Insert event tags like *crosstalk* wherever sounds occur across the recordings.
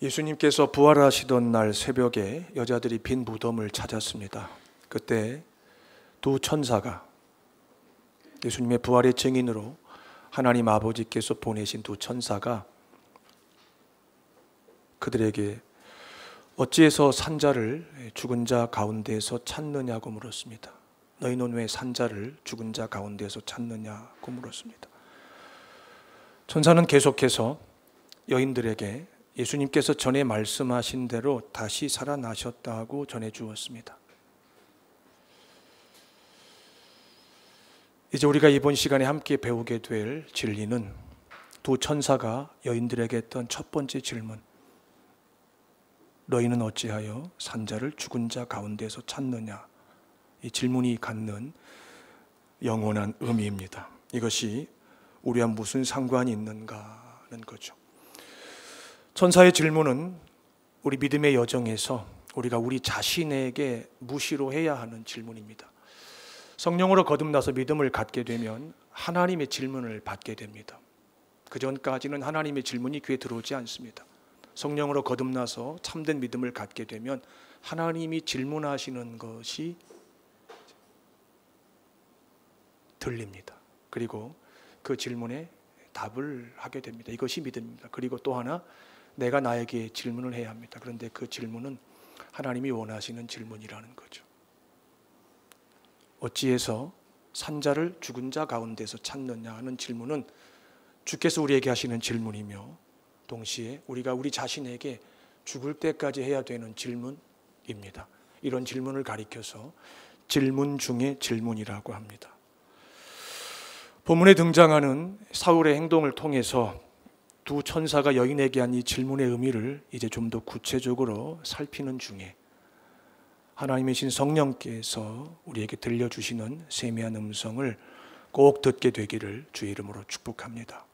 예수님께서 부활하시던 날 새벽에 여자들이 빈 무덤을 찾았습니다. 그때 두 천사가 예수님의 부활의 증인으로 하나님 아버지께서 보내신 두 천사가 그들에게 어찌해서 산자를 죽은 자 가운데에서 찾느냐고 물었습니다. 너희는 왜 산자를 죽은 자 가운데에서 찾느냐고 물었습니다. 천사는 계속해서 여인들에게 예수님께서 전에 말씀하신 대로 다시 살아나셨다고 전해 주었습니다. 이제 우리가 이번 시간에 함께 배우게 될 진리는 두 천사가 여인들에게 했던 첫 번째 질문. 너희는 어찌하여 산자를 죽은 자 가운데서 찾느냐? 이 질문이 갖는 영원한 의미입니다. 이것이 우리와 무슨 상관이 있는가는 거죠. 천사의 질문은 우리 믿음의 여정에서 우리가 우리 자신에게 무시로 해야 하는 질문입니다. 성령으로 거듭나서 믿음을 갖게 되면 하나님의 질문을 받게 됩니다. 그 전까지는 하나님의 질문이 귀에 들어오지 않습니다. 성령으로 거듭나서 참된 믿음을 갖게 되면 하나님이 질문하시는 것이 들립니다. 그리고 그 질문에 답을 하게 됩니다. 이것이 믿음입니다. 그리고 또 하나 내가 나에게 질문을 해야 합니다. 그런데 그 질문은 하나님이 원하시는 질문이라는 거죠. 어찌해서 산자를 죽은 자 가운데서 찾느냐 하는 질문은 주께서 우리에게 하시는 질문이며 동시에 우리가 우리 자신에게 죽을 때까지 해야 되는 질문입니다. 이런 질문을 가리켜서 질문 중에 질문이라고 합니다. 본문에 등장하는 사울의 행동을 통해서 두 천사가 여인에게 한 이 질문의 의미를 이제 좀 더 구체적으로 살피는 중에 하나님이신 성령께서 우리에게 들려주시는 세미한 음성을 꼭 듣게 되기를 주의 이름으로 축복합니다.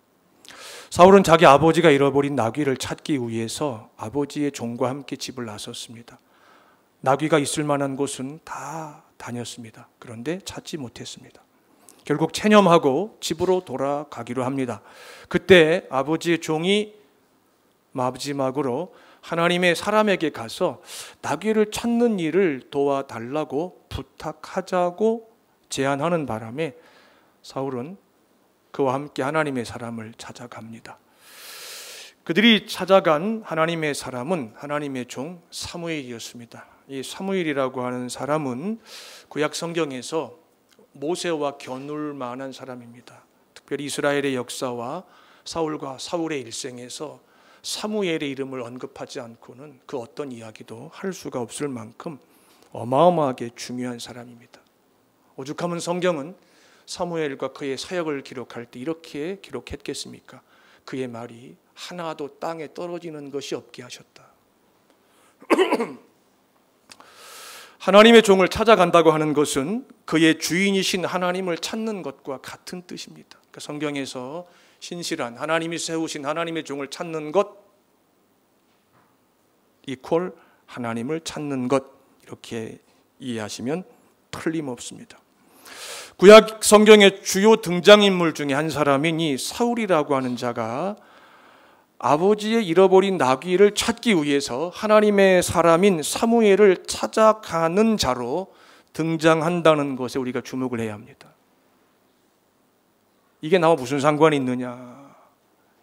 사울은 자기 아버지가 잃어버린 나귀를 찾기 위해서 아버지의 종과 함께 집을 나섰습니다. 나귀가 있을 만한 곳은 다 다녔습니다. 그런데 찾지 못했습니다. 결국 체념하고 집으로 돌아가기로 합니다. 그때 아버지의 종이 마지막으로 하나님의 사람에게 가서 나귀를 찾는 일을 도와달라고 부탁하자고 제안하는 바람에 사울은 그와 함께 하나님의 사람을 찾아갑니다. 그들이 찾아간 하나님의 사람은 하나님의 종 사무엘이었습니다. 이 사무엘이라고 하는 사람은 구약 성경에서 모세와 겨눌 만한 사람입니다. 특별히 이스라엘의 역사와 사울과 사울의 일생에서 사무엘의 이름을 언급하지 않고는 그 어떤 이야기도 할 수가 없을 만큼 어마어마하게 중요한 사람입니다. 오죽하면 성경은 사무엘과 그의 사역을 기록할 때 이렇게 기록했겠습니까? 그의 말이 하나도 땅에 떨어지는 것이 없게 하셨다. *clears throat* 하나님의 종을 찾아간다고 하는 것은 그의 주인이신 하나님을 찾는 것과 같은 뜻입니다. 그러니까 성경에서 신실한 하나님이 세우신 하나님의 종을 찾는 것 이퀄 하나님을 찾는 것 이렇게 이해하시면 틀림없습니다. 구약 성경의 주요 등장인물 중에 한 사람인 이 사울이라고 하는 자가 아버지의 잃어버린 나귀를 찾기 위해서 하나님의 사람인 사무엘을 찾아가는 자로 등장한다는 것에 우리가 주목을 해야 합니다. 이게 나와 무슨 상관이 있느냐?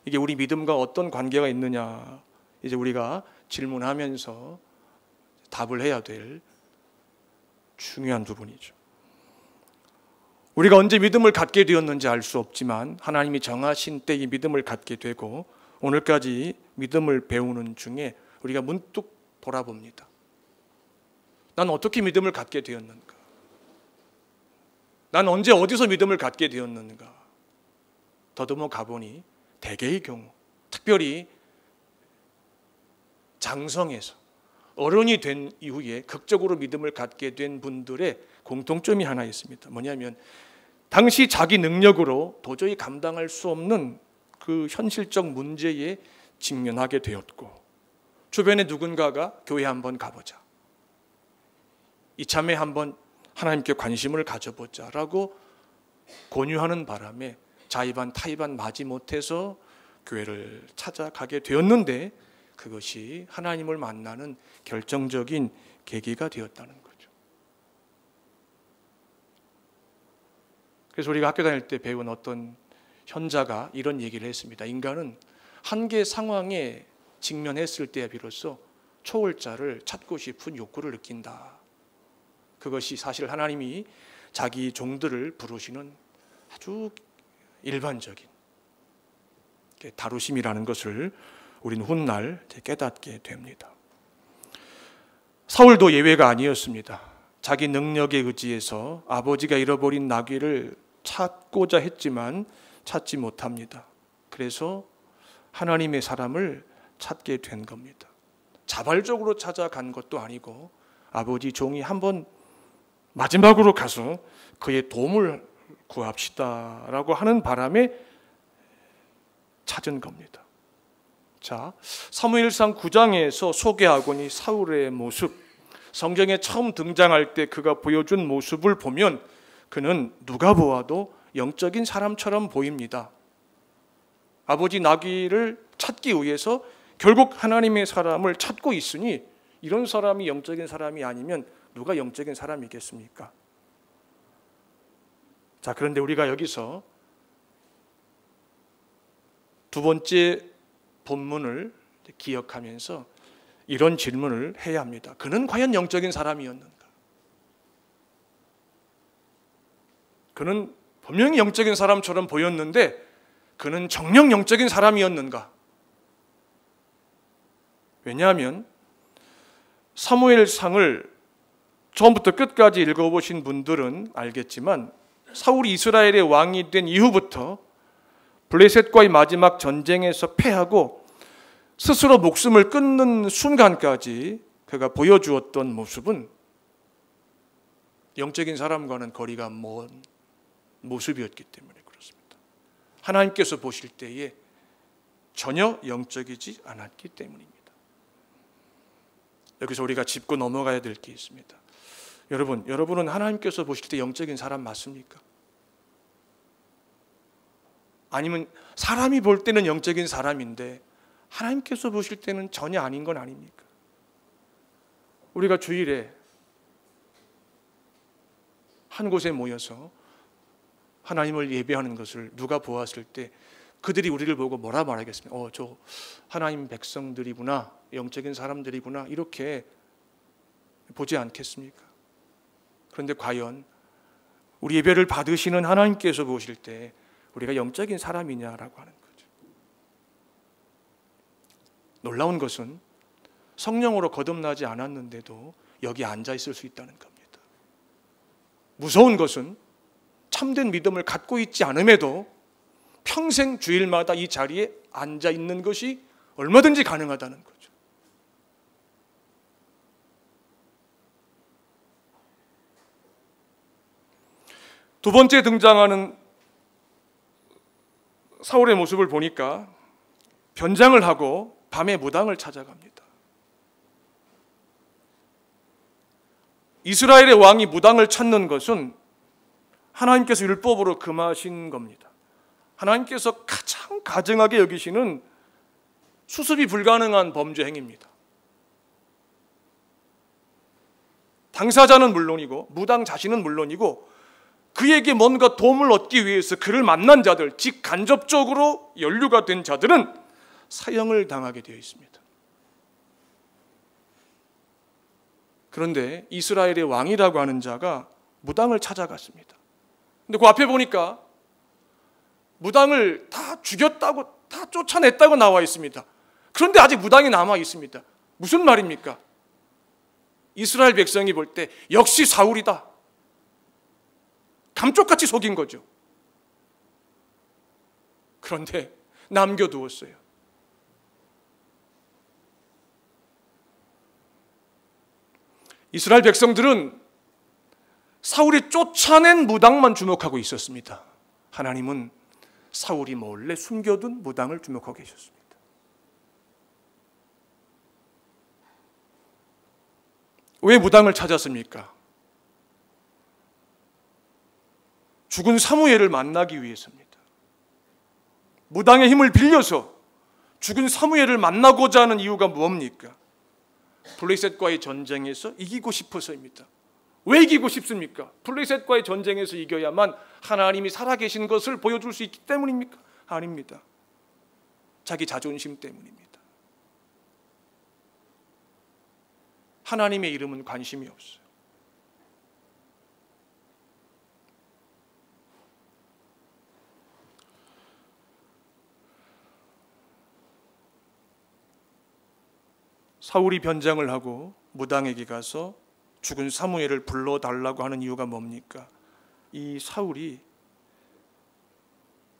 이게 우리 믿음과 어떤 관계가 있느냐? 이제 우리가 질문하면서 답을 해야 될 중요한 부분이죠. 우리가 언제 믿음을 갖게 되었는지 알 수 없지만 하나님이 정하신 때 이 믿음을 갖게 되고 오늘까지 믿음을 배우는 중에 우리가 문득 돌아봅니다. 난 어떻게 믿음을 갖게 되었는가? 난 언제 어디서 믿음을 갖게 되었는가? 더듬어 가보니 대개의 경우, 특별히 장성에서 어른이 된 이후에 극적으로 믿음을 갖게 된 분들의 공통점이 하나 있습니다. 뭐냐면 당시 자기 능력으로 도저히 감당할 수 없는 그 현실적 문제에 직면하게 되었고 주변에 누군가가 교회 한번 가보자. 이참에 한번 하나님께 관심을 가져보자라고 권유하는 바람에 자의반 타의반 마지 못해서 교회를 찾아가게 되었는데 그것이 하나님을 만나는 결정적인 계기가 되었다는 거죠. 그래서 우리가 학교 다닐 때 배운 어떤 현자가 이런 얘기를 했습니다. 인간은 한계 상황에 직면했을 때에 비로소 초월자를 찾고 싶은 욕구를 느낀다. 그것이 사실 하나님이 자기 종들을 부르시는 아주 일반적인 다루심이라는 것을 우리는 훗날 깨닫게 됩니다. 사울도 예외가 아니었습니다. 자기 능력에 의지해서 아버지가 잃어버린 나귀를 찾고자 했지만 찾지 못합니다. 그래서 하나님의 사람을 찾게 된 겁니다. 자발적으로 찾아간 것도 아니고 아버지 종이 한번 마지막으로 가서 그의 도움을 구합시다라고 하는 바람에 찾은 겁니다. 자, 사무엘상 9장에서 소개하고니 사울의 모습, 성경에 처음 등장할 때 그가 보여준 모습을 보면 그는 누가 보아도 영적인 사람처럼 보입니다. 아버지 나귀를 찾기 위해서 결국 하나님의 사람을 찾고 있으니 이런 사람이 영적인 사람이 아니면 누가 영적인 사람이겠습니까? 자, 그런데 우리가 여기서 두 번째 본문을 기억하면서 이런 질문을 해야 합니다. 그는 과연 영적인 사람이었는가? 그는 분명히 영적인 사람처럼 보였는데 그는 정령 영적인 사람이었는가? 왜냐하면 사무엘상을 처음부터 끝까지 읽어보신 분들은 알겠지만 사울이 이스라엘의 왕이 된 이후부터 블레셋과의 마지막 전쟁에서 패하고 스스로 목숨을 끊는 순간까지 그가 보여주었던 모습은 영적인 사람과는 거리가 먼 모습이었기 때문에 그렇습니다. 하나님께서 보실 때에 전혀 영적이지 않았기 때문입니다. 여기서 우리가 짚고 넘어가야 될 게 있습니다. 여러분, 여러분은 하나님께서 보실 때 영적인 사람 맞습니까? 아니면 사람이 볼 때는 영적인 사람인데 하나님께서 보실 때는 전혀 아닌 건 아닙니까? 우리가 주일에 한 곳에 모여서 하나님을 예배하는 것을 누가 보았을 때 그들이 우리를 보고 뭐라 말하겠습니까? 어, 저 하나님 백성들이구나, 영적인 사람들이구나, 이렇게 보지 않겠습니까? 그런데 과연 우리 예배를 받으시는 하나님께서 보실 때 우리가 영적인 사람이냐라고 하는 거죠. 놀라운 것은 성령으로 거듭나지 않았는데도 여기 앉아 있을 수 있다는 겁니다. 무서운 것은 참된 믿음을 갖고 있지 않음에도 평생 주일마다 이 자리에 앉아 있는 것이 얼마든지 가능하다는 거죠. 두 번째 등장하는 사울의 모습을 보니까 변장을 하고 밤에 무당을 찾아갑니다. 이스라엘의 왕이 무당을 찾는 것은 하나님께서 율법으로 금하신 겁니다. 하나님께서 가장 가증하게 여기시는 수습이 불가능한 범죄 행위입니다. 당사자는 물론이고 무당 자신은 물론이고 그에게 뭔가 도움을 얻기 위해서 그를 만난 자들, 즉 간접적으로 연루가 된 자들은 사형을 당하게 되어 있습니다. 그런데 이스라엘의 왕이라고 하는 자가 무당을 찾아갔습니다. 근데 그 앞에 보니까 무당을 다 죽였다고 다 쫓아냈다고 나와 있습니다. 그런데 아직 무당이 남아 있습니다. 무슨 말입니까? 이스라엘 백성이 볼 때 역시 사울이다. 감쪽같이 속인 거죠. 그런데 남겨두었어요. 이스라엘 백성들은 사울이 쫓아낸 무당만 주목하고 있었습니다. 하나님은 사울이 몰래 숨겨둔 무당을 주목하고 계셨습니다. 왜 무당을 찾았습니까? 죽은 사무엘을 만나기 위해서입니다. 무당의 힘을 빌려서 죽은 사무엘을 만나고자 하는 이유가 뭡니까? 블레셋과의 전쟁에서 이기고 싶어서입니다. 왜 이기고 싶습니까? 블레셋과의 전쟁에서 이겨야만 하나님이 살아계신 것을 보여줄 수 있기 때문입니까? 아닙니다. 자기 자존심 때문입니다. 하나님의 이름은 관심이 없어요. 사울이 변장을 하고 무당에게 가서 죽은 사무엘을 불러 달라고 하는 이유가 뭡니까? 이 사울이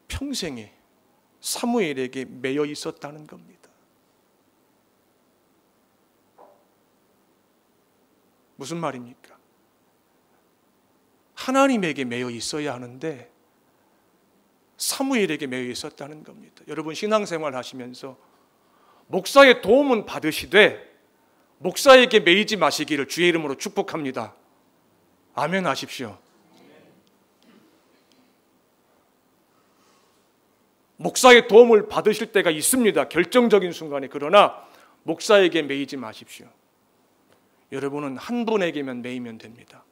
평생에 사무엘에게 매여 있었다는 겁니다. 무슨 말입니까? 하나님에게 매여 있어야 하는데 사무엘에게 매여 있었다는 겁니다. 여러분 신앙생활 하시면서 목사의 도움은 받으시되 목사에게 매이지 마시기를 주의 이름으로 축복합니다. 아멘 하십시오. 목사의 도움을 받으실 때가 있습니다. 결정적인 순간에. 그러나 목사에게 매이지 마십시오. 여러분은 한 분에게만 매이면 됩니다.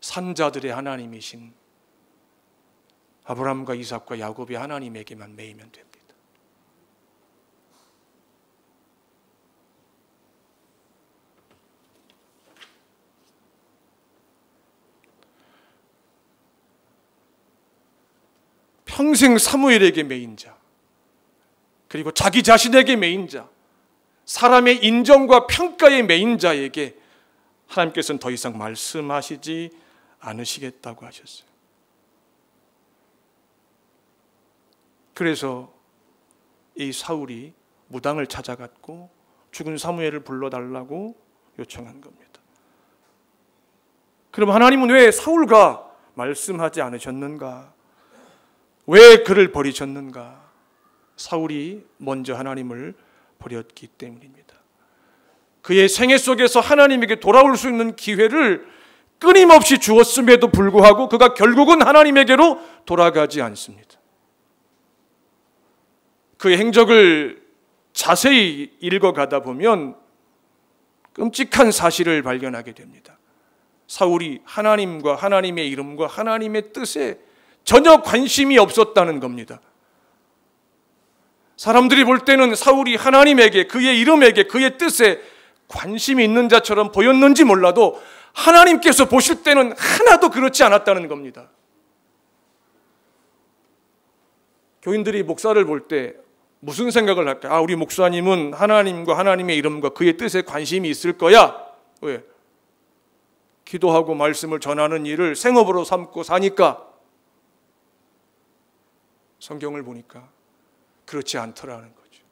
산자들의 하나님이신 아브라함과 이삭과 야곱의 하나님에게만 매이면 됩니다. 평생 사무엘에게 매인 자, 그리고 자기 자신에게 매인 자, 사람의 인정과 평가에 매인 자에게 하나님께서는 더 이상 말씀하시지 않으시겠다고 하셨어요. 그래서 이 사울이 무당을 찾아갔고 죽은 사무엘을 불러달라고 요청한 겁니다. 그럼 하나님은 왜 사울과 말씀하지 않으셨는가? 왜 그를 버리셨는가? 사울이 먼저 하나님을 버렸기 때문입니다. 그의 생애 속에서 하나님에게 돌아올 수 있는 기회를 끊임없이 주었음에도 불구하고 그가 결국은 하나님에게로 돌아가지 않습니다. 그의 행적을 자세히 읽어가다 보면 끔찍한 사실을 발견하게 됩니다. 사울이 하나님과 하나님의 이름과 하나님의 뜻에 전혀 관심이 없었다는 겁니다. 사람들이 볼 때는 사울이 하나님에게 그의 이름에게 그의 뜻에 관심이 있는 자처럼 보였는지 몰라도 하나님께서 보실 때는 하나도 그렇지 않았다는 겁니다. 교인들이 목사를 볼 때 무슨 생각을 할까? 아, 우리 목사님은 하나님과 하나님의 이름과 그의 뜻에 관심이 있을 거야. 왜? 기도하고 말씀을 전하는 일을 생업으로 삼고 사니까. 성경을 보니까 그렇지 않더라는 거죠.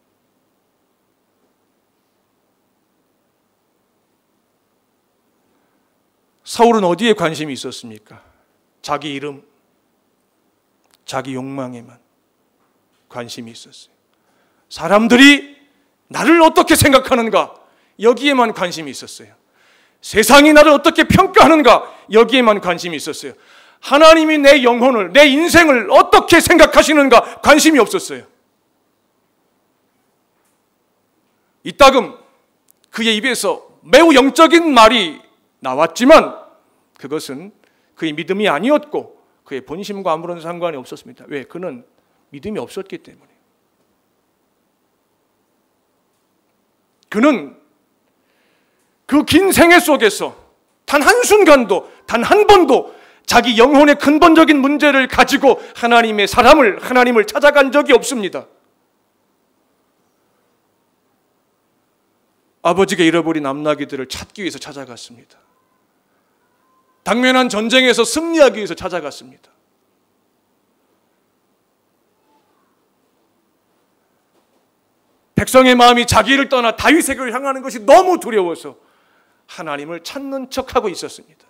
사울은 어디에 관심이 있었습니까? 자기 이름, 자기 욕망에만 관심이 있었어요. 사람들이 나를 어떻게 생각하는가? 여기에만 관심이 있었어요. 세상이 나를 어떻게 평가하는가? 여기에만 관심이 있었어요. 하나님이 내 영혼을, 내 인생을 어떻게 생각하시는가 관심이 없었어요. 이따금 그의 입에서 매우 영적인 말이 나왔지만 그것은 그의 믿음이 아니었고 그의 본심과 아무런 상관이 없었습니다. 왜? 그는 믿음이 없었기 때문에. 그는 그 긴 생애 속에서 단 한순간도, 단 한 번도 자기 영혼의 근본적인 문제를 가지고 하나님의 사람을, 하나님을 찾아간 적이 없습니다. 아버지가 잃어버린 암나기들을 찾기 위해서 찾아갔습니다. 당면한 전쟁에서 승리하기 위해서 찾아갔습니다. 백성의 마음이 자기를 떠나 다윗에게 향하는 것이 너무 두려워서 하나님을 찾는 척하고 있었습니다.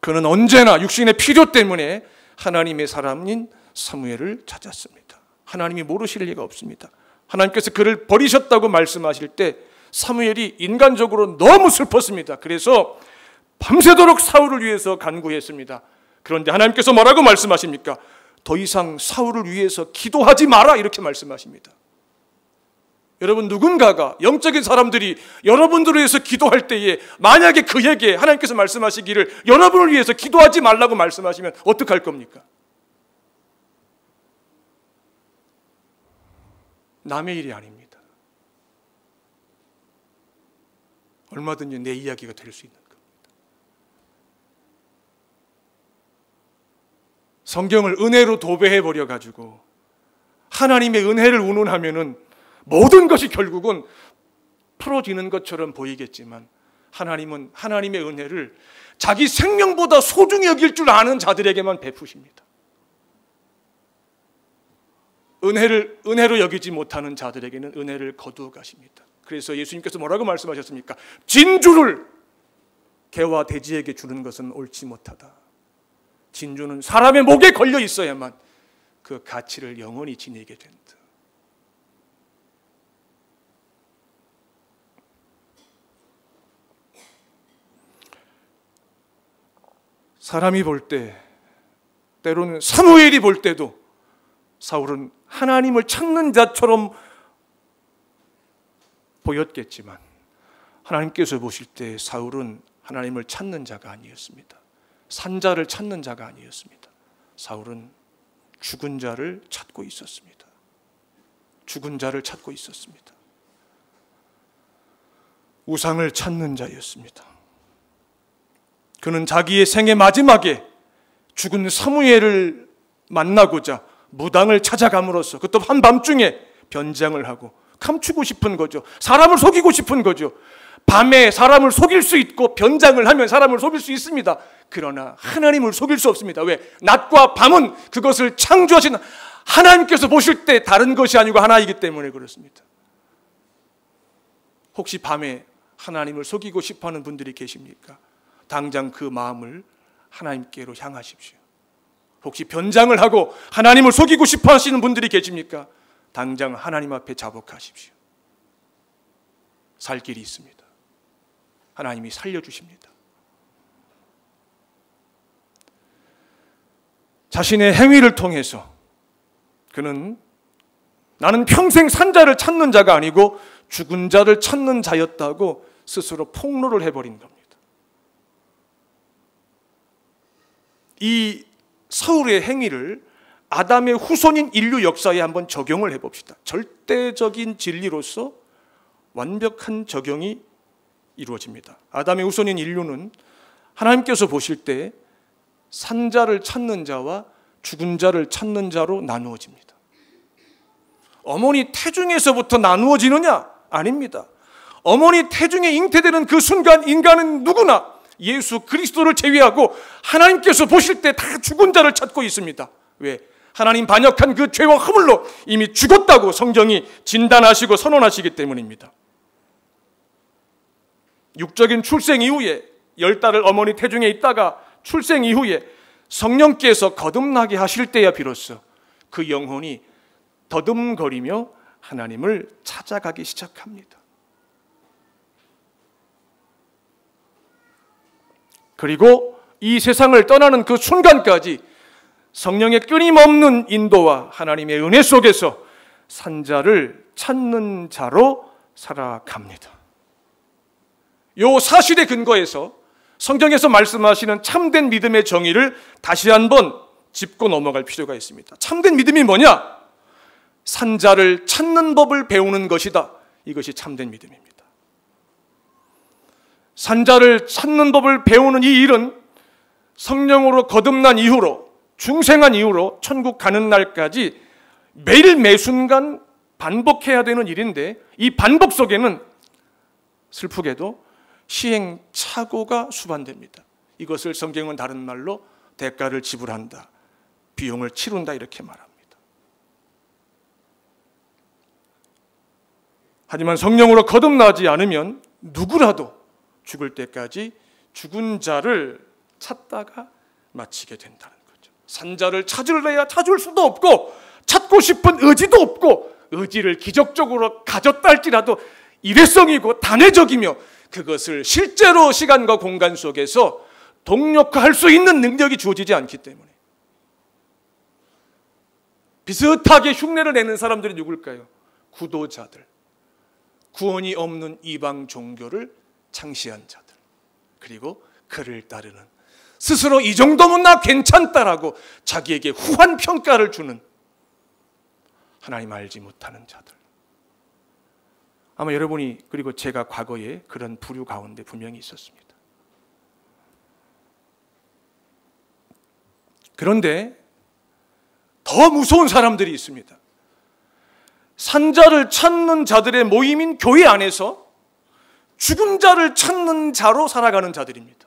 그는 언제나 육신의 필요 때문에 하나님의 사람인 사무엘을 찾았습니다. 하나님이 모르실 리가 없습니다. 하나님께서 그를 버리셨다고 말씀하실 때 사무엘이 인간적으로 너무 슬펐습니다. 그래서 밤새도록 사울을 위해서 간구했습니다. 그런데 하나님께서 뭐라고 말씀하십니까? 더 이상 사울을 위해서 기도하지 마라 이렇게 말씀하십니다. 여러분 누군가가 영적인 사람들이 여러분들을 위해서 기도할 때에 만약에 그에게 하나님께서 말씀하시기를 여러분을 위해서 기도하지 말라고 말씀하시면 어떡할 겁니까? 남의 일이 아닙니다. 얼마든지 내 이야기가 될 수 있는 겁니다. 성경을 은혜로 도배해 버려 가지고 하나님의 은혜를 운운하면은 모든 것이 결국은 풀어지는 것처럼 보이겠지만 하나님은 하나님의 은혜를 자기 생명보다 소중히 여길 줄 아는 자들에게만 베푸십니다. 은혜를 은혜로 여기지 못하는 자들에게는 은혜를 거두어 가십니다. 그래서 예수님께서 뭐라고 말씀하셨습니까? 진주를 개와 돼지에게 주는 것은 옳지 못하다. 진주는 사람의 목에 걸려 있어야만 그 가치를 영원히 지니게 된다. 사람이 볼 때, 때로는 사무엘이 볼 때도 사울은 하나님을 찾는 자처럼 보였겠지만 하나님께서 보실 때 사울은 하나님을 찾는 자가 아니었습니다. 산자를 찾는 자가 아니었습니다. 사울은 죽은 자를 찾고 있었습니다. 죽은 자를 찾고 있었습니다. 우상을 찾는 자였습니다. 그는 자기의 생애 마지막에 죽은 사무엘을 만나고자 무당을 찾아감으로써 그것도 한밤중에 변장을 하고 감추고 싶은 거죠. 사람을 속이고 싶은 거죠. 밤에 사람을 속일 수 있고 변장을 하면 사람을 속일 수 있습니다. 그러나 하나님을 속일 수 없습니다. 왜? 낮과 밤은 그것을 창조하신 하나님께서 보실 때 다른 것이 아니고 하나이기 때문에 그렇습니다. 혹시 밤에 하나님을 속이고 싶어 하는 분들이 계십니까? 당장 그 마음을 하나님께로 향하십시오. 혹시 변장을 하고 하나님을 속이고 싶어 하시는 분들이 계십니까? 당장 하나님 앞에 자복하십시오. 살 길이 있습니다. 하나님이 살려주십니다. 자신의 행위를 통해서 그는 나는 평생 산자를 찾는 자가 아니고 죽은 자를 찾는 자였다고 스스로 폭로를 해버린 겁니다. 이 사울의 행위를 아담의 후손인 인류 역사에 한번 적용을 해봅시다. 절대적인 진리로서 완벽한 적용이 이루어집니다. 아담의 후손인 인류는 하나님께서 보실 때 산자를 찾는 자와 죽은 자를 찾는 자로 나누어집니다. 어머니 태중에서부터 나누어지느냐? 아닙니다. 어머니 태중에 잉태되는 그 순간 인간은 누구나 예수 그리스도를 제외하고 하나님께서 보실 때 다 죽은 자를 찾고 있습니다. 왜? 하나님 반역한 그 죄와 허물로 이미 죽었다고 성경이 진단하시고 선언하시기 때문입니다. 육적인 출생 이후에 열 달을 어머니 태중에 있다가 출생 이후에 성령께서 거듭나게 하실 때야 비로소 그 영혼이 더듬거리며 하나님을 찾아가기 시작합니다. 그리고 이 세상을 떠나는 그 순간까지 성령의 끊임없는 인도와 하나님의 은혜 속에서 산자를 찾는 자로 살아갑니다. 요 사실의 근거에서 성경에서 말씀하시는 참된 믿음의 정의를 다시 한번 짚고 넘어갈 필요가 있습니다. 참된 믿음이 뭐냐? 산자를 찾는 법을 배우는 것이다. 이것이 참된 믿음입니다. 산자를 찾는 법을 배우는 이 일은 성령으로 거듭난 이후로 중생한 이후로 천국 가는 날까지 매일 매순간 반복해야 되는 일인데 이 반복 속에는 슬프게도 시행착오가 수반됩니다. 이것을 성경은 다른 말로 대가를 지불한다. 비용을 치른다 이렇게 말합니다. 하지만 성령으로 거듭나지 않으면 누구라도 죽을 때까지 죽은 자를 찾다가 마치게 된다는 거죠. 산자를 찾을래야 찾을 수도 없고 찾고 싶은 의지도 없고 의지를 기적적으로 가졌다 할지라도 일회성이고 단회적이며 그것을 실제로 시간과 공간 속에서 동력화할 수 있는 능력이 주어지지 않기 때문에 비슷하게 흉내를 내는 사람들이 누굴까요? 구도자들, 구원이 없는 이방 종교를 창시한 자들, 그리고 그를 따르는 스스로 이 정도면 나 괜찮다라고 자기에게 후한 평가를 주는 하나님 알지 못하는 자들. 아마 여러분이 그리고 제가 과거에 그런 부류 가운데 분명히 있었습니다. 그런데 더 무서운 사람들이 있습니다. 산자를 찾는 자들의 모임인 교회 안에서 죽은 자를 찾는 자로 살아가는 자들입니다.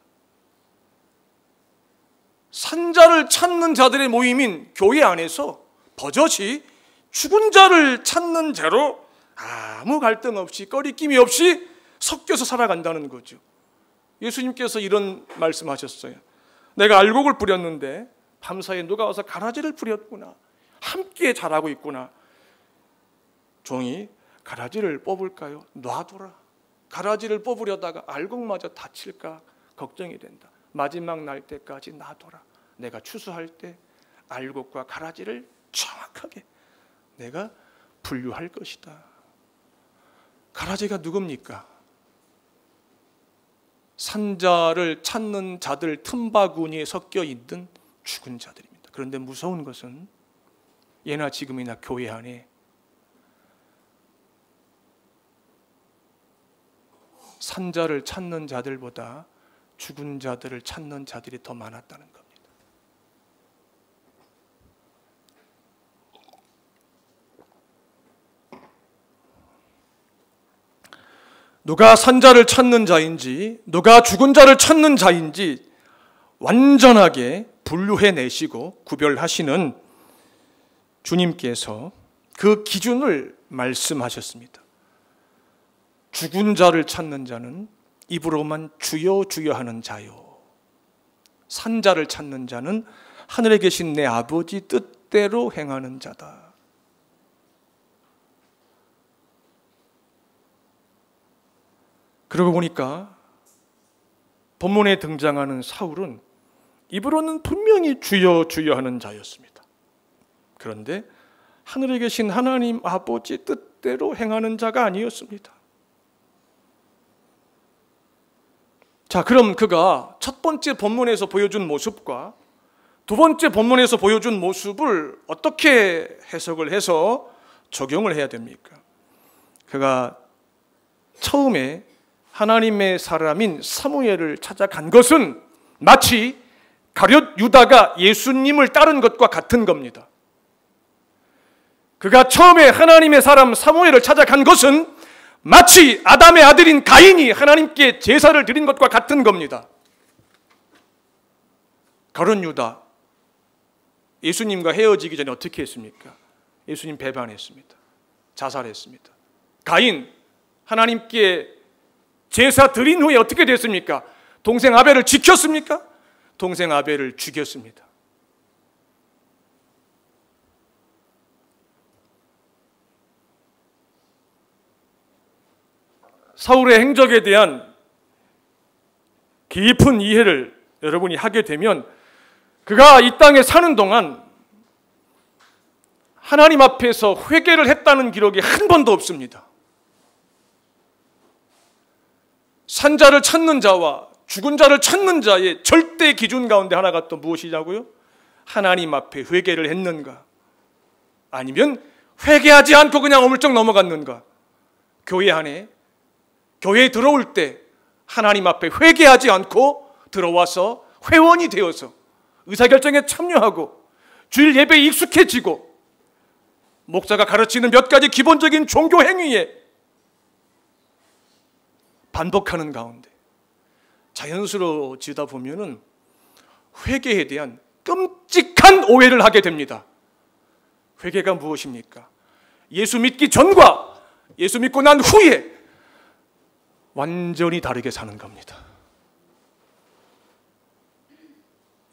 산자를 찾는 자들의 모임인 교회 안에서 버젓이 죽은 자를 찾는 자로 아무 갈등 없이 꺼리낌이 없이 섞여서 살아간다는 거죠. 예수님께서 이런 말씀하셨어요. 내가 알곡을 뿌렸는데 밤사이에 누가 와서 가라지를 뿌렸구나. 함께 자라고 있구나. 종이 가라지를 뽑을까요? 놔둬라. 가라지를 뽑으려다가 알곡마저 다칠까 걱정이 된다. 마지막 날 때까지 놔둬라. 내가 추수할 때 알곡과 가라지를 정확하게 내가 분류할 것이다. 가라지가 누굽니까? 산자를 찾는 자들 틈바구니에 섞여 있는 죽은 자들입니다. 그런데 무서운 것은 예나 지금이나 교회 안에 산자를 찾는 자들보다 죽은 자들을 찾는 자들이 더 많았다는 겁니다. 누가 산자를 찾는 자인지, 누가 죽은 자를 찾는 자인지 완전하게 분류해 내시고 구별하시는 주님께서 그 기준을 말씀하셨습니다. 죽은 자를 찾는 자는 입으로만 주여 주여 하는 자요. 산 자를 찾는 자는 하늘에 계신 내 아버지 뜻대로 행하는 자다. 그러고 보니까 본문에 등장하는 사울은 입으로는 분명히 주여 주여 하는 자였습니다. 그런데 하늘에 계신 하나님 아버지 뜻대로 행하는 자가 아니었습니다. 자, 그럼 그가 첫 번째 본문에서 보여준 모습과 두 번째 본문에서 보여준 모습을 어떻게 해석을 해서 적용을 해야 됩니까? 그가 처음에 하나님의 사람인 사무엘을 찾아간 것은 마치 가룟 유다가 예수님을 따른 것과 같은 겁니다. 그가 처음에 하나님의 사람 사무엘을 찾아간 것은 마치 아담의 아들인 가인이 하나님께 제사를 드린 것과 같은 겁니다. 가룟 유다 예수님과 헤어지기 전에 어떻게 했습니까? 예수님 배반했습니다. 자살했습니다. 가인 하나님께 제사 드린 후에 어떻게 됐습니까? 동생 아벨을 지켰습니까? 동생 아벨을 죽였습니다. 사울의 행적에 대한 깊은 이해를 여러분이 하게 되면 그가 이 땅에 사는 동안 하나님 앞에서 회개를 했다는 기록이 한 번도 없습니다. 산자를 찾는 자와 죽은 자를 찾는 자의 절대 기준 가운데 하나가 또 무엇이냐고요? 하나님 앞에 회개를 했는가? 아니면 회개하지 않고 그냥 어물쩍 넘어갔는가? 교회 안에 교회에 들어올 때 하나님 앞에 회개하지 않고 들어와서 회원이 되어서 의사결정에 참여하고 주일 예배에 익숙해지고 목사가 가르치는 몇 가지 기본적인 종교 행위에 반복하는 가운데 자연스러워지다 보면은 회개에 대한 끔찍한 오해를 하게 됩니다. 회개가 무엇입니까? 예수 믿기 전과 예수 믿고 난 후에 완전히 다르게 사는 겁니다.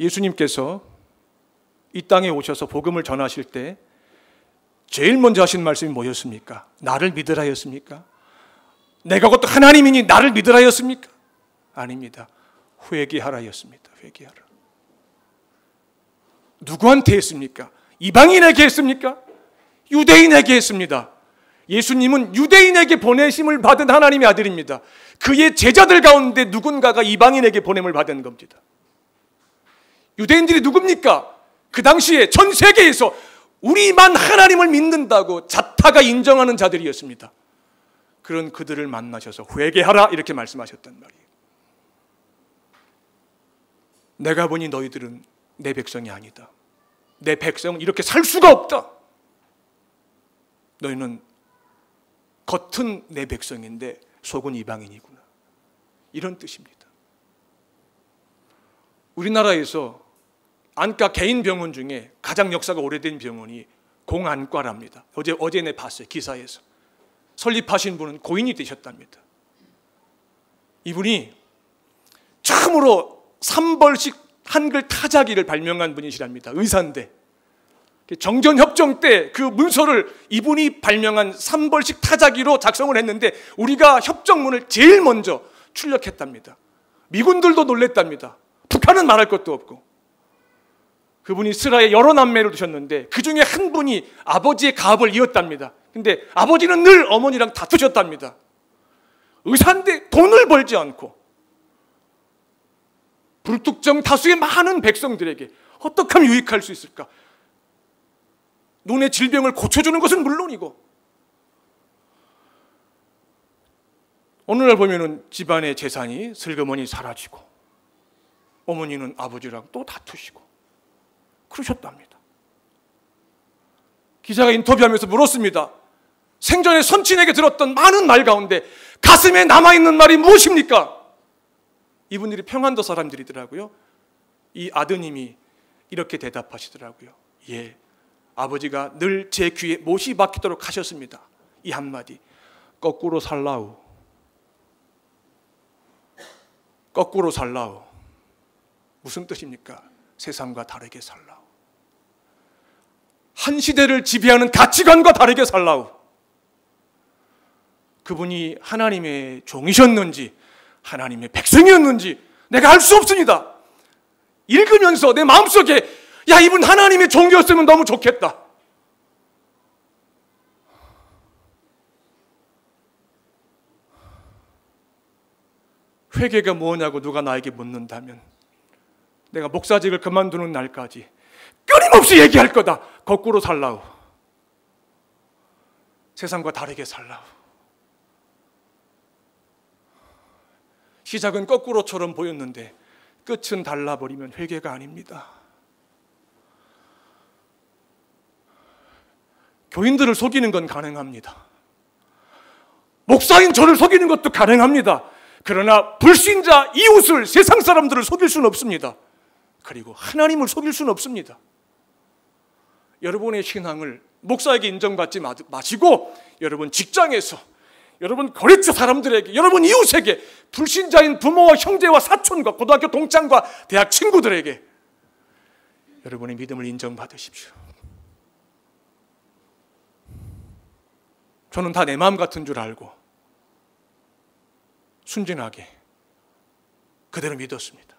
예수님께서 이 땅에 오셔서 복음을 전하실 때 제일 먼저 하신 말씀이 뭐였습니까? 나를 믿으라였습니까? 내가 곧 하나님이니 나를 믿으라였습니까? 아닙니다. 회개하라였습니다. 회개하라. 누구한테 했습니까? 이방인에게 했습니까? 유대인에게 했습니다. 예수님은 유대인에게 보내심을 받은 하나님의 아들입니다. 그의 제자들 가운데 누군가가 이방인에게 보냄을 받은 겁니다. 유대인들이 누굽니까? 그 당시에 전 세계에서 우리만 하나님을 믿는다고 자타가 인정하는 자들이었습니다. 그런 그들을 만나셔서 회개하라 이렇게 말씀하셨단 말이에요. 내가 보니 너희들은 내 백성이 아니다. 내 백성은 이렇게 살 수가 없다. 너희는 겉은 내 백성인데 속은 이방인이구나. 이런 뜻입니다. 우리나라에서 안과 개인 병원 중에 가장 역사가 오래된 병원이 공안과랍니다. 어제 어제 내 봤어요 기사에서 설립하신 분은 고인이 되셨답니다. 이분이 처음으로 3벌씩 한글 타자기를 발명한 분이시랍니다. 의사인데 정전협정 때 그 문서를 이분이 발명한 3벌씩 타자기로 작성을 했는데 우리가 협정문을 제일 먼저 출력했답니다. 미군들도 놀랬답니다. 북한은 말할 것도 없고. 그분이 스라에 여러 남매를 두셨는데 그 중에 한 분이 아버지의 가업을 이었답니다. 근데 아버지는 늘 어머니랑 다투셨답니다. 의사인데 돈을 벌지 않고 불특정 다수의 많은 백성들에게 어떻게 하면 유익할 수 있을까? 눈의 질병을 고쳐주는 것은 물론이고 오늘날 보면은 집안의 재산이 슬그머니 사라지고 어머니는 아버지랑 또 다투시고 그러셨답니다. 기자가 인터뷰하면서 물었습니다. 생전에 선친에게 들었던 많은 말 가운데 가슴에 남아있는 말이 무엇입니까? 이분들이 평안도 사람들이더라고요. 이 아드님이 이렇게 대답하시더라고요. 예, 아버지가 늘 제 귀에 못이 박히도록 하셨습니다. 이 한마디. 거꾸로 살라우. 거꾸로 살라우. 무슨 뜻입니까? 세상과 다르게 살라우. 한 시대를 지배하는 가치관과 다르게 살라우. 그분이 하나님의 종이셨는지, 하나님의 백성이었는지, 내가 알 수 없습니다. 읽으면서 내 마음속에 야, 이분 하나님의 종교였으면 너무 좋겠다. 회개가 뭐냐고 누가 나에게 묻는다면 내가 목사직을 그만두는 날까지 끊임없이 얘기할 거다. 거꾸로 살라우. 세상과 다르게 살라우. 시작은 거꾸로처럼 보였는데 끝은 달라버리면 회개가 아닙니다. 교인들을 속이는 건 가능합니다. 목사인 저를 속이는 것도 가능합니다. 그러나 불신자 이웃을 세상 사람들을 속일 수는 없습니다. 그리고 하나님을 속일 수는 없습니다. 여러분의 신앙을 목사에게 인정받지 마시고 여러분 직장에서 여러분 거래처 사람들에게 여러분 이웃에게 불신자인 부모와 형제와 사촌과 고등학교 동창과 대학 친구들에게 여러분의 믿음을 인정받으십시오. 저는 다 내 마음 같은 줄 알고 순진하게 그대로 믿었습니다.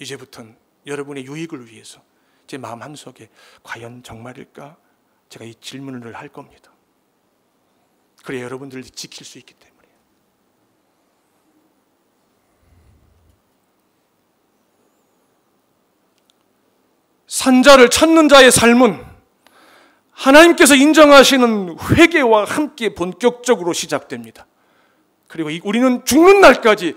이제부터는 여러분의 유익을 위해서 제 마음 한속에 과연 정말일까? 제가 이 질문을 할 겁니다. 그래 여러분들을 지킬 수 있기 때문에. 산자를 찾는 자의 삶은 하나님께서 인정하시는 회개와 함께 본격적으로 시작됩니다. 그리고 우리는 죽는 날까지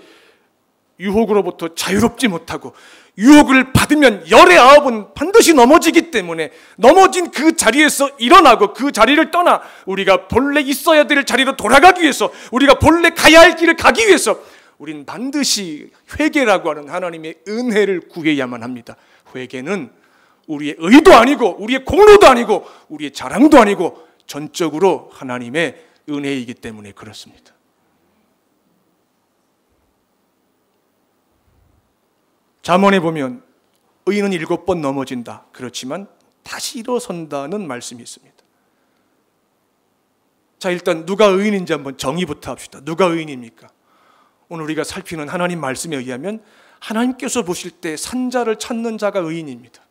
유혹으로부터 자유롭지 못하고 유혹을 받으면 열의 아홉은 반드시 넘어지기 때문에 넘어진 그 자리에서 일어나고 그 자리를 떠나 우리가 본래 있어야 될 자리로 돌아가기 위해서 우리가 본래 가야 할 길을 가기 위해서 우린 반드시 회개라고 하는 하나님의 은혜를 구해야만 합니다. 회개는 우리의 의도 아니고 우리의 공로도 아니고 우리의 자랑도 아니고 전적으로 하나님의 은혜이기 때문에 그렇습니다. 잠언에 보면 의인은 일곱 번 넘어진다. 그렇지만 다시 일어선다는 말씀이 있습니다. 자, 일단 누가 의인인지 한번 정의부터 합시다. 누가 의인입니까? 오늘 우리가 살피는 하나님 말씀에 의하면 하나님께서 보실 때 산자를 찾는 자가 의인입니다.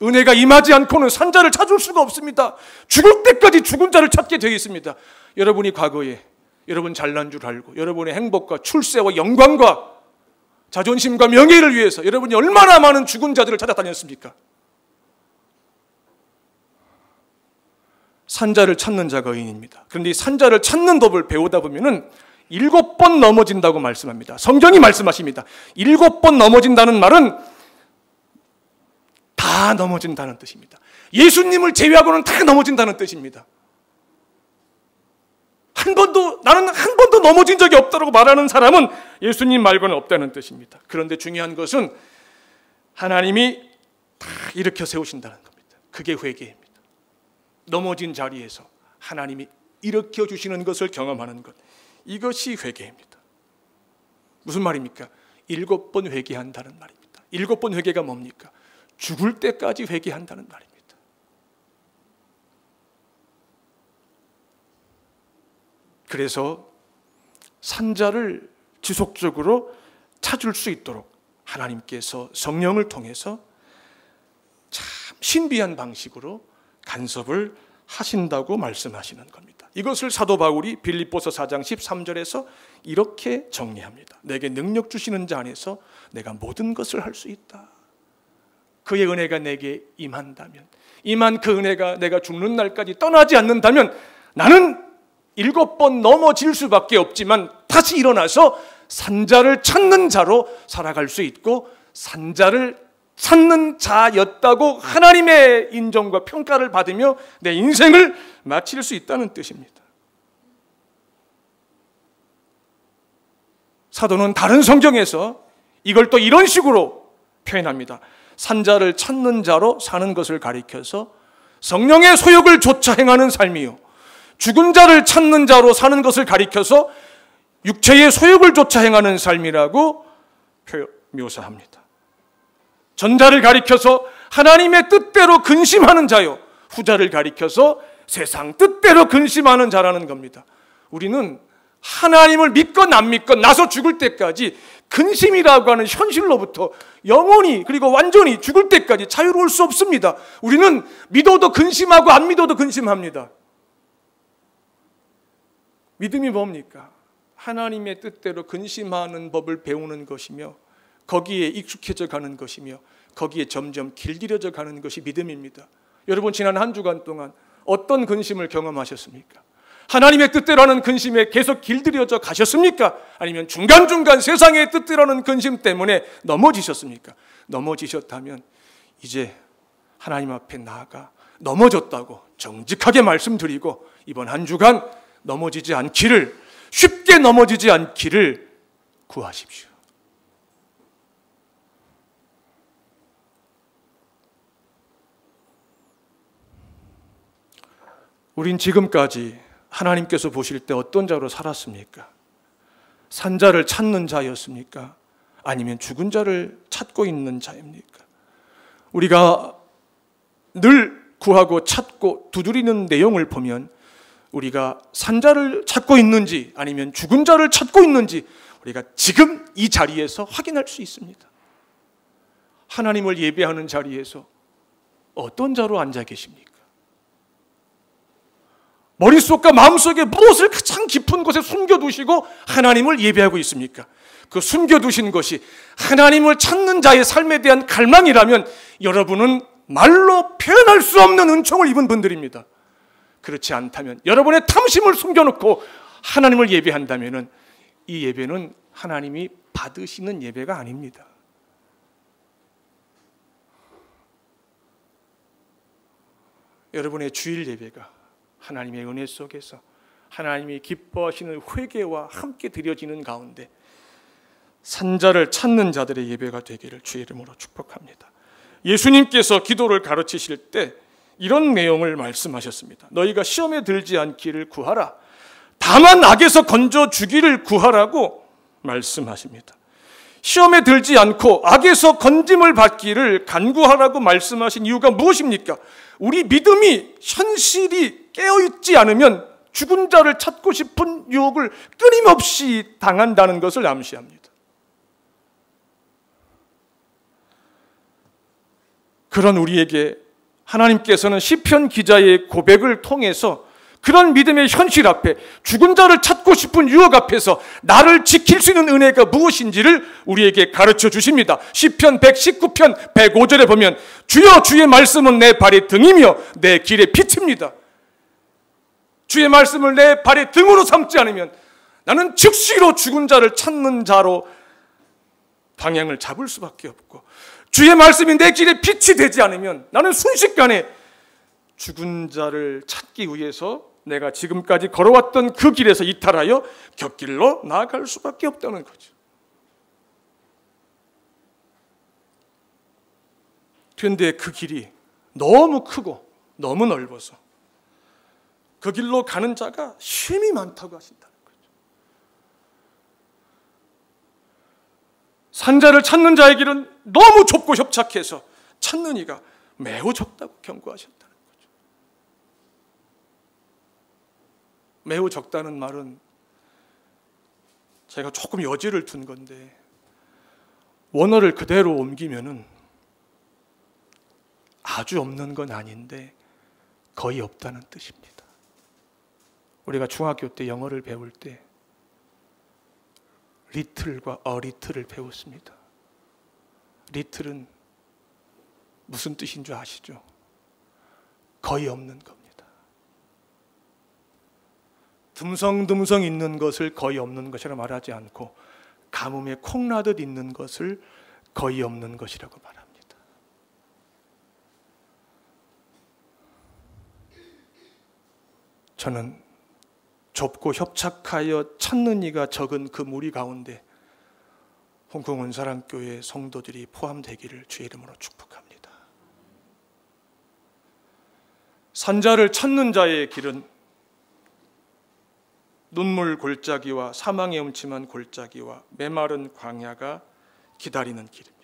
은혜가 임하지 않고는 산자를 찾을 수가 없습니다. 죽을 때까지 죽은 자를 찾게 되어 있습니다. 여러분이 과거에 여러분 잘난 줄 알고 여러분의 행복과 출세와 영광과 자존심과 명예를 위해서 여러분이 얼마나 많은 죽은 자들을 찾아다녔습니까? 산자를 찾는 자가 의인입니다. 그런데 이 산자를 찾는 법을 배우다 보면은 일곱 번 넘어진다고 말씀합니다. 성경이 말씀하십니다. 일곱 번 넘어진다는 말은 다 넘어진다는 뜻입니다. 예수님을 제외하고는 다 넘어진다는 뜻입니다. 한 번도 나는 한 번도 넘어진 적이 없다고 말하는 사람은 예수님 말고는 없다는 뜻입니다. 그런데 중요한 것은 하나님이 다 일으켜 세우신다는 겁니다. 그게 회개입니다. 넘어진 자리에서 하나님이 일으켜 주시는 것을 경험하는 것. 이것이 회개입니다. 무슨 말입니까? 일곱 번 회개한다는 말입니다. 일곱 번 회개가 뭡니까? 죽을 때까지 회개한다는 말입니다. 그래서 산자를 지속적으로 찾을 수 있도록 하나님께서 성령을 통해서 참 신비한 방식으로 간섭을 하신다고 말씀하시는 겁니다. 이것을 사도 바울이 빌립보서 4장 13절에서 이렇게 정리합니다. 내게 능력 주시는 자 안에서 내가 모든 것을 할 수 있다. 그의 은혜가 내게 임한다면, 임한 그 은혜가 내가 죽는 날까지 떠나지 않는다면 나는 일곱 번 넘어질 수밖에 없지만 다시 일어나서 산자를 찾는 자로 살아갈 수 있고 산자를 찾는 자였다고 하나님의 인정과 평가를 받으며 내 인생을 마칠 수 있다는 뜻입니다. 사도는 다른 성경에서 이걸 또 이런 식으로 표현합니다. 산자를 찾는 자로 사는 것을 가리켜서 성령의 소욕을 조차 행하는 삶이요. 죽은 자를 찾는 자로 사는 것을 가리켜서 육체의 소욕을 쫓아 행하는 삶이라고 묘사합니다. 전자를 가리켜서 하나님의 뜻대로 근심하는 자요. 후자를 가리켜서 세상 뜻대로 근심하는 자라는 겁니다. 우리는 하나님을 믿건 안 믿건 나서 죽을 때까지 근심이라고 하는 현실로부터 영원히 그리고 완전히 죽을 때까지 자유로울 수 없습니다. 우리는 믿어도 근심하고 안 믿어도 근심합니다. 믿음이 뭡니까? 하나님의 뜻대로 근심하는 법을 배우는 것이며 거기에 익숙해져 가는 것이며 거기에 점점 길들여져 가는 것이 믿음입니다. 여러분 지난 한 주간 동안 어떤 근심을 경험하셨습니까? 하나님의 뜻대로는 근심에 계속 길들여져 가셨습니까? 아니면 중간중간 세상의 뜻대로는 근심 때문에 넘어지셨습니까? 넘어지셨다면 이제 하나님 앞에 나아가 넘어졌다고 정직하게 말씀드리고 이번 한 주간 넘어지지 않기를 쉽게 넘어지지 않기를 구하십시오. 우린 지금까지 하나님께서 보실 때 어떤 자로 살았습니까? 산자를 찾는 자였습니까? 아니면 죽은 자를 찾고 있는 자입니까? 우리가 늘 구하고 찾고 두드리는 내용을 보면 우리가 산자를 찾고 있는지 아니면 죽은 자를 찾고 있는지 우리가 지금 이 자리에서 확인할 수 있습니다. 하나님을 예배하는 자리에서 어떤 자로 앉아 계십니까? 머릿속과 마음속에 무엇을 가장 깊은 곳에 숨겨두시고 하나님을 예배하고 있습니까? 그 숨겨두신 것이 하나님을 찾는 자의 삶에 대한 갈망이라면 여러분은 말로 표현할 수 없는 은총을 입은 분들입니다. 그렇지 않다면 여러분의 탐심을 숨겨놓고 하나님을 예배한다면 이 예배는 하나님이 받으시는 예배가 아닙니다. 여러분의 주일 예배가 하나님의 은혜 속에서 하나님이 기뻐하시는 회개와 함께 드려지는 가운데 산자를 찾는 자들의 예배가 되기를 주의 이름으로 축복합니다. 예수님께서 기도를 가르치실 때 이런 내용을 말씀하셨습니다. 너희가 시험에 들지 않기를 구하라. 다만 악에서 건져 주기를 구하라고 말씀하십니다. 시험에 들지 않고 악에서 건짐을 받기를 간구하라고 말씀하신 이유가 무엇입니까? 우리 믿음이 현실이 깨어있지 않으면 죽은 자를 찾고 싶은 유혹을 끊임없이 당한다는 것을 암시합니다. 그런 우리에게 하나님께서는 시편 기자의 고백을 통해서 그런 믿음의 현실 앞에 죽은 자를 찾고 싶은 유혹 앞에서 나를 지킬 수 있는 은혜가 무엇인지를 우리에게 가르쳐 주십니다. 시편 119편 105절에 보면 주여 주의 말씀은 내 발의 등이며 내 길의 빛입니다. 주의 말씀을 내 발의 등으로 삼지 않으면 나는 즉시로 죽은 자를 찾는 자로 방향을 잡을 수밖에 없고 주의 말씀이 내 길에 빛이 되지 않으면 나는 순식간에 죽은 자를 찾기 위해서 내가 지금까지 걸어왔던 그 길에서 이탈하여 곁길로 나아갈 수밖에 없다는 거죠. 그런데 그 길이 너무 크고 너무 넓어서 그 길로 가는 자가 쉼이 많다고 하신다는 거죠. 산자를 찾는 자의 길은 너무 좁고 협착해서 찾는 이가 매우 적다고 경고하셨다. 매우 적다는 말은 제가 조금 여지를 둔 건데 원어를 그대로 옮기면은 아주 없는 건 아닌데 거의 없다는 뜻입니다. 우리가 중학교 때 영어를 배울 때 리틀과 어리틀을 배웠습니다. 리틀은 무슨 뜻인 줄 아시죠? 거의 없는 겁니다. 듬성듬성 있는 것을 거의 없는 것이라 말하지 않고 가뭄에 콩나듯 있는 것을 거의 없는 것이라고 말합니다. 저는 좁고 협착하여 찾는 이가 적은 그 무리 가운데 홍콩 은사랑교회 성도들이 포함되기를 주의 이름으로 축복합니다. 산자를 찾는 자의 길은 눈물 골짜기와 사망의 음침한 골짜기와 메마른 광야가 기다리는 길입니다.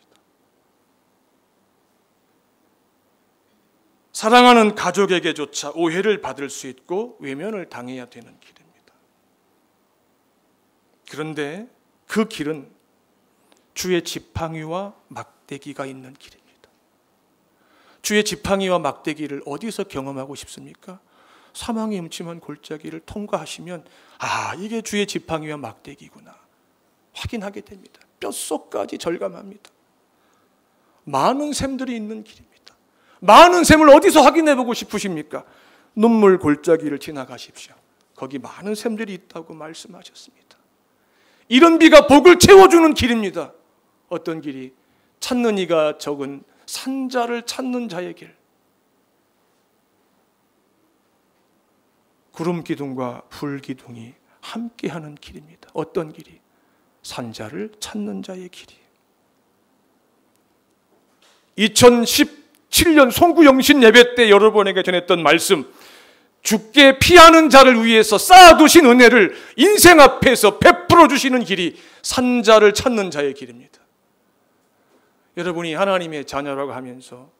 사랑하는 가족에게조차 오해를 받을 수 있고 외면을 당해야 되는 길입니다. 그런데 그 길은 주의 지팡이와 막대기가 있는 길입니다. 주의 지팡이와 막대기를 어디서 경험하고 싶습니까? 사망의 음침한 골짜기를 통과하시면 아 이게 주의 지팡이와 막대기구나 확인하게 됩니다. 뼛속까지 절감합니다. 많은 샘들이 있는 길입니다. 많은 샘을 어디서 확인해 보고 싶으십니까? 눈물 골짜기를 지나가십시오. 거기 많은 샘들이 있다고 말씀하셨습니다. 이런 비가 복을 채워주는 길입니다. 어떤 길이? 찾는 이가 적은 산자를 찾는 자의 길. 구름 기둥과 불 기둥이 함께하는 길입니다. 어떤 길이? 산자를 찾는 자의 길이. 2017년 송구영신 예배 때 여러분에게 전했던 말씀, 죽게 피하는 자를 위해서 쌓아두신 은혜를 인생 앞에서 베풀어 주시는 길이 산자를 찾는 자의 길입니다. 여러분이 하나님의 자녀라고 하면서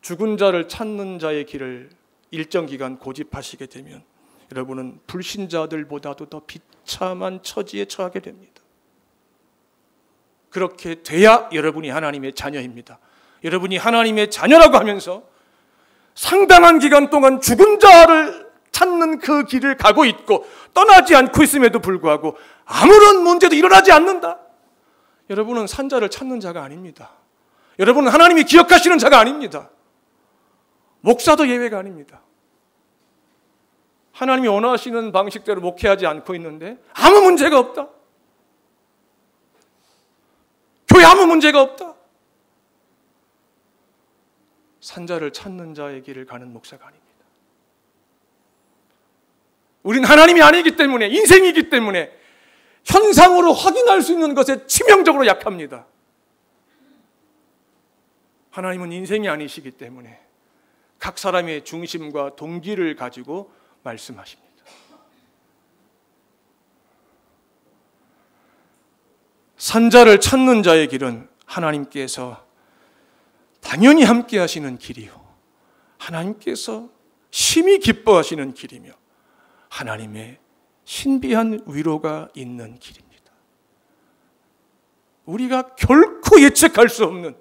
죽은 자를 찾는 자의 길을 일정 기간 고집하시게 되면 여러분은 불신자들보다도 더 비참한 처지에 처하게 됩니다. 그렇게 돼야 여러분이 하나님의 자녀입니다. 여러분이 하나님의 자녀라고 하면서 상당한 기간 동안 죽은 자를 찾는 그 길을 가고 있고 떠나지 않고 있음에도 불구하고 아무런 문제도 일어나지 않는다. 여러분은 산자를 찾는 자가 아닙니다. 여러분은 하나님이 기억하시는 자가 아닙니다. 목사도 예외가 아닙니다. 하나님이 원하시는 방식대로 목회하지 않고 있는데 아무 문제가 없다. 교회 아무 문제가 없다. 산자를 찾는 자의 길을 가는 목사가 아닙니다. 우린 하나님이 아니기 때문에 인생이기 때문에 현상으로 확인할 수 있는 것에 치명적으로 약합니다. 하나님은 인생이 아니시기 때문에 각 사람의 중심과 동기를 가지고 말씀하십니다. 산자를 찾는 자의 길은 하나님께서 당연히 함께 하시는 길이요. 하나님께서 심히 기뻐하시는 길이며 하나님의 신비한 위로가 있는 길입니다. 우리가 결코 예측할 수 없는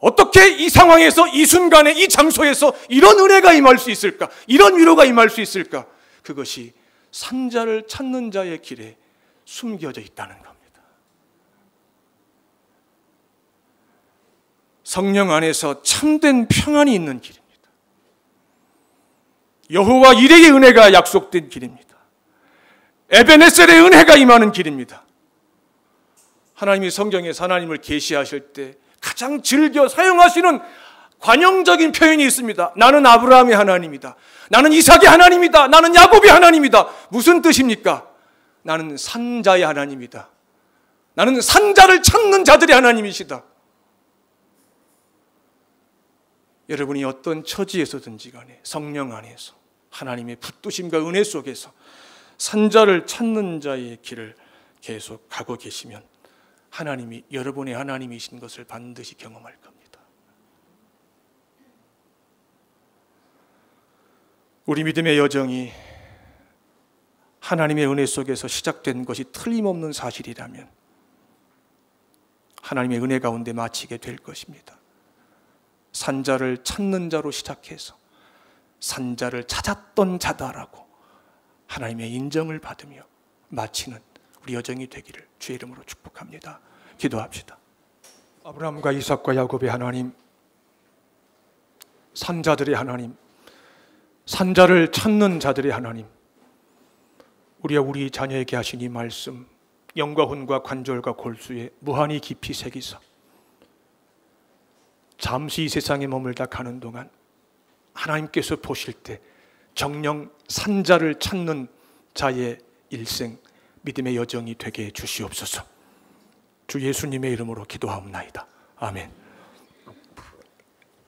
어떻게 이 상황에서 이 순간에 이 장소에서 이런 은혜가 임할 수 있을까? 이런 위로가 임할 수 있을까? 그것이 산자를 찾는 자의 길에 숨겨져 있다는 겁니다. 성령 안에서 참된 평안이 있는 길입니다. 여호와 이레의 은혜가 약속된 길입니다. 에베네셀의 은혜가 임하는 길입니다. 하나님이 성경에서 하나님을 계시하실 때 가장 즐겨 사용하시는 관용적인 표현이 있습니다. 나는 아브라함의 하나님이다. 나는 이삭의 하나님이다. 나는 야곱의 하나님이다. 무슨 뜻입니까? 나는 산자의 하나님이다. 나는 산자를 찾는 자들의 하나님이시다. 여러분이 어떤 처지에서든지 간에 성령 안에서 하나님의 붙드심과 은혜 속에서 산자를 찾는 자의 길을 계속 가고 계시면 하나님이 여러분의 하나님이신 것을 반드시 경험할 겁니다. 우리 믿음의 여정이 하나님의 은혜 속에서 시작된 것이 틀림없는 사실이라면 하나님의 은혜 가운데 마치게 될 것입니다. 산자를 찾는 자로 시작해서 산자를 찾았던 자다라고 하나님의 인정을 받으며 마치는 우리 여정이 되기를 주의 이름으로 축복합니다. 기도합시다. 아브라함과 이삭과 야곱의 하나님, 산자들의 하나님, 산자를 찾는 자들의 하나님, 우리와 우리 자녀에게 하신 이 말씀, 영과 혼과 관절과 골수에 무한히 깊이 새기사 잠시 이 세상에 머물다 가는 동안 하나님께서 보실 때 정령 산자를 찾는 자의 일생 믿음의 여정이 되게 해 주시옵소서. 주 예수님의 이름으로 기도하옵나이다. 아멘.